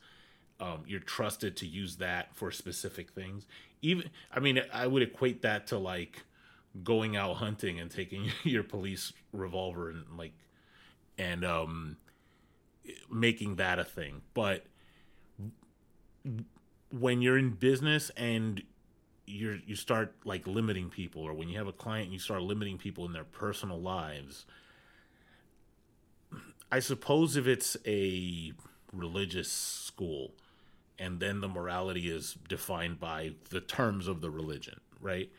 um, you're trusted to use that for specific things. Even, I mean, I would equate that to like going out hunting and taking your police revolver and like and um making that a thing. But when you're in business and you're you start like limiting people or when you have a client and you start limiting people in their personal lives i suppose if it's a religious school and then the morality is defined by the terms of the religion right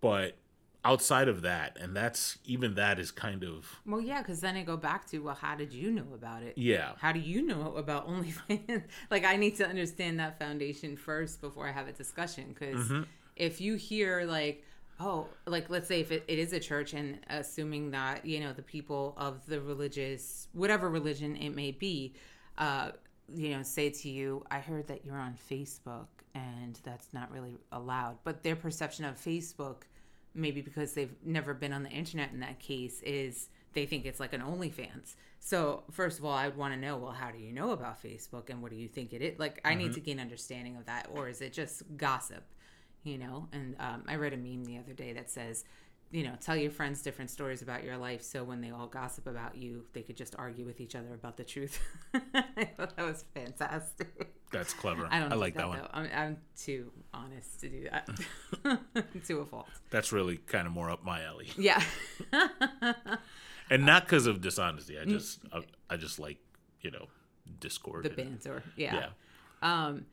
but outside of that and that's even that is kind of well yeah because then i go back to well how did you know about it? Yeah. How do you know about onlyfans? Like i need to understand that foundation first before i have a discussion because mm-hmm. if you hear like oh like let's say if it, it is a church and assuming that you know the people of the religious whatever religion it may be uh you know say to you i heard that you're on facebook and that's not really allowed but their perception of facebook maybe because they've never been on the internet in that case is they think it's like an OnlyFans. So first of all, I would want to know, well, how do you know about Facebook and what do you think it is? Like, I mm-hmm. need to gain understanding of that, or is it just gossip? You know, and um, I read a meme the other day that says, you know, tell your friends different stories about your life, so when they all gossip about you, they could just argue with each other about the truth. I thought that was fantastic. That's clever. I don't I like that, that one. I'm, I'm, too honest to do that to a fault. That's really kind of more up my alley. Yeah. and not because of dishonesty. I mm. just I, I, just like you know discord. The banter. Yeah. Yeah. Um,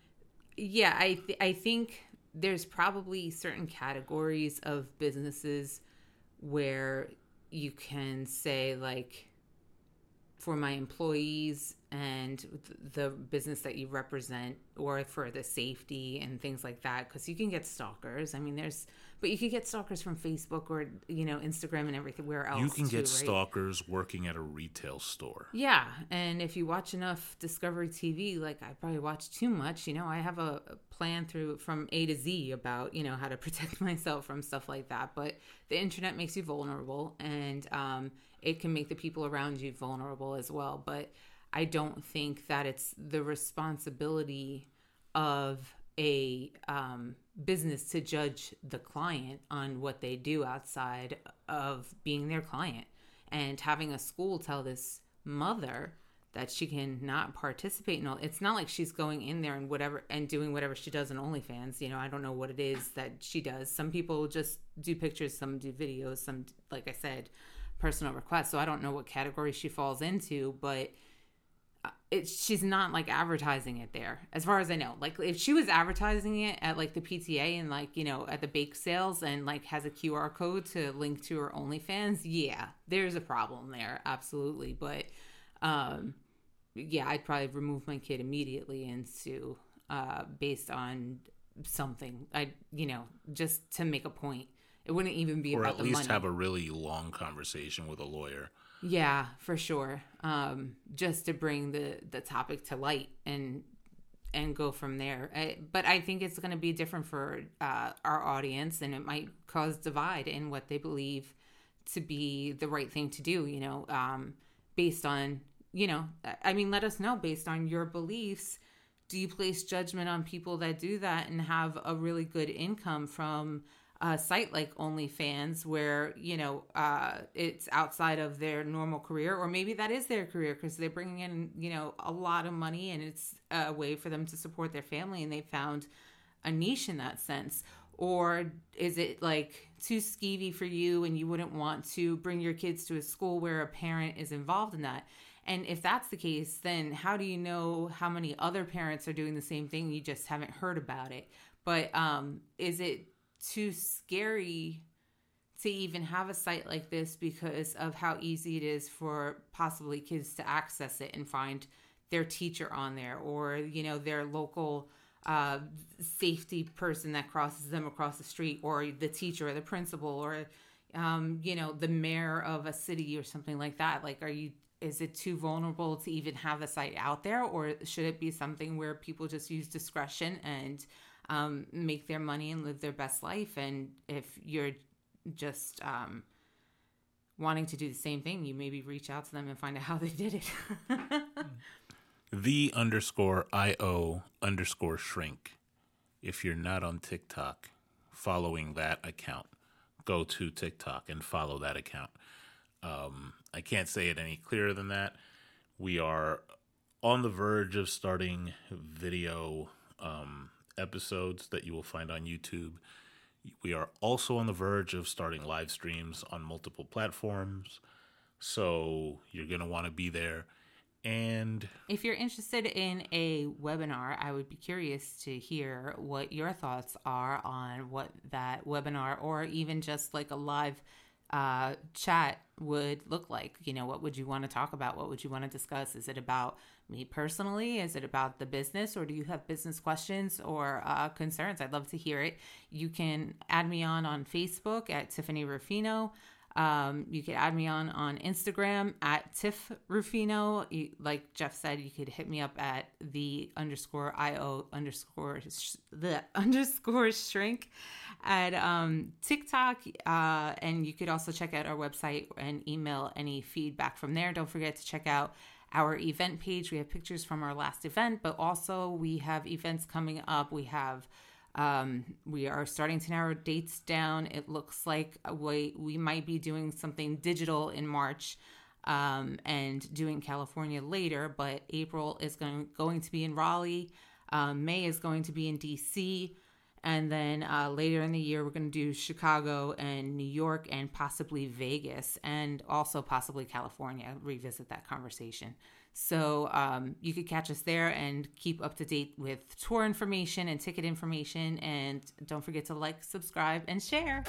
yeah. I th- I think there's probably certain categories of businesses where you can say like for my employees and the business that you represent or for the safety and things like that because you can get stalkers. I mean there's but you could get stalkers from facebook or you know instagram and everything where else you can too, get right? stalkers working at a retail store yeah and if you watch enough discovery tv like i probably watch too much you know i have a plan through from a to z about you know how to protect myself from stuff like that but the internet makes you vulnerable and um, it can make the people around you vulnerable as well but I don't think that it's the responsibility of a um, business to judge the client on what they do outside of being their client. And having a school tell this mother that she can not participate in all it's not like she's going in there and whatever and doing whatever she does in OnlyFans. You know, I don't know what it is that she does. Some people just do pictures, some do videos, some like I said, personal requests. So I don't know what category she falls into, but it, she's not like advertising it there as far as i know. Like if she was advertising it at like the pta and like you know at the bake sales and like has a qr code to link to her onlyfans yeah there's a problem there absolutely. But um yeah i'd probably remove my kid immediately and sue uh based on something. I you know just to make a point. It wouldn't even be or about at least have a really long conversation with a lawyer yeah, for sure. Um, just to bring the the topic to light and and go from there. I, but I think it's going to be different for uh, our audience, and it might cause divide in what they believe to be the right thing to do. You know, um, based on you know, I mean, let us know based on your beliefs. Do you place judgment on people that do that and have a really good income from a site like OnlyFans where you know uh, it's outside of their normal career, or maybe that is their career because they're bringing in you know a lot of money and it's a way for them to support their family, and they found a niche in that sense. Or is it like too skeevy for you and you wouldn't want to bring your kids to a school where a parent is involved in that? And if that's the case, then how do you know how many other parents are doing the same thing? You just haven't heard about it. But um, is it too scary to even have a site like this because of how easy it is for possibly kids to access it and find their teacher on there or you know their local uh, safety person that crosses them across the street or the teacher or the principal or um, you know the mayor of a city or something like that. Like are you is it too vulnerable to even have the site out there or should it be something where people just use discretion and um, make their money and live their best life. And if you're just um, wanting to do the same thing you maybe reach out to them and find out how they did it. The underscore io underscore shrink. If you're not on tiktok following that account go to tiktok and follow that account. Um, I can't say it any clearer than that. We are on the verge of starting video um, episodes that you will find on YouTube. We are also on the verge of starting live streams on multiple platforms. So you're going to want to be there. And if you're interested in a webinar, I would be curious to hear what your thoughts are on what that webinar or even just like a live uh, chat would look like. You know, what would you want to talk about? What would you want to discuss? Is it about me personally? Is it about the business, or do you have business questions or uh, concerns? I'd love to hear it. You can add me on on Facebook at Tiffany Rufino. Um, you could add me on on Instagram at Tiff Rufino. You, like Jeff said, you could hit me up at the underscore io underscore sh- the underscore shrink at um, TikTok. Uh, and you could also check out our website and email any feedback from there. Don't forget to check out our event page. We have pictures from our last event, but also we have events coming up. We have um, we are starting to narrow dates down. It looks like we, we might be doing something digital in March um, and doing California later, but April is going, going to be in Raleigh. Um, May is going to be in DC. And then uh, later in the year, we're going to do Chicago and New York and possibly Vegas and also possibly California. Revisit that conversation. So um, you could catch us there and keep up to date with tour information and ticket information. And don't forget to like, subscribe, and share.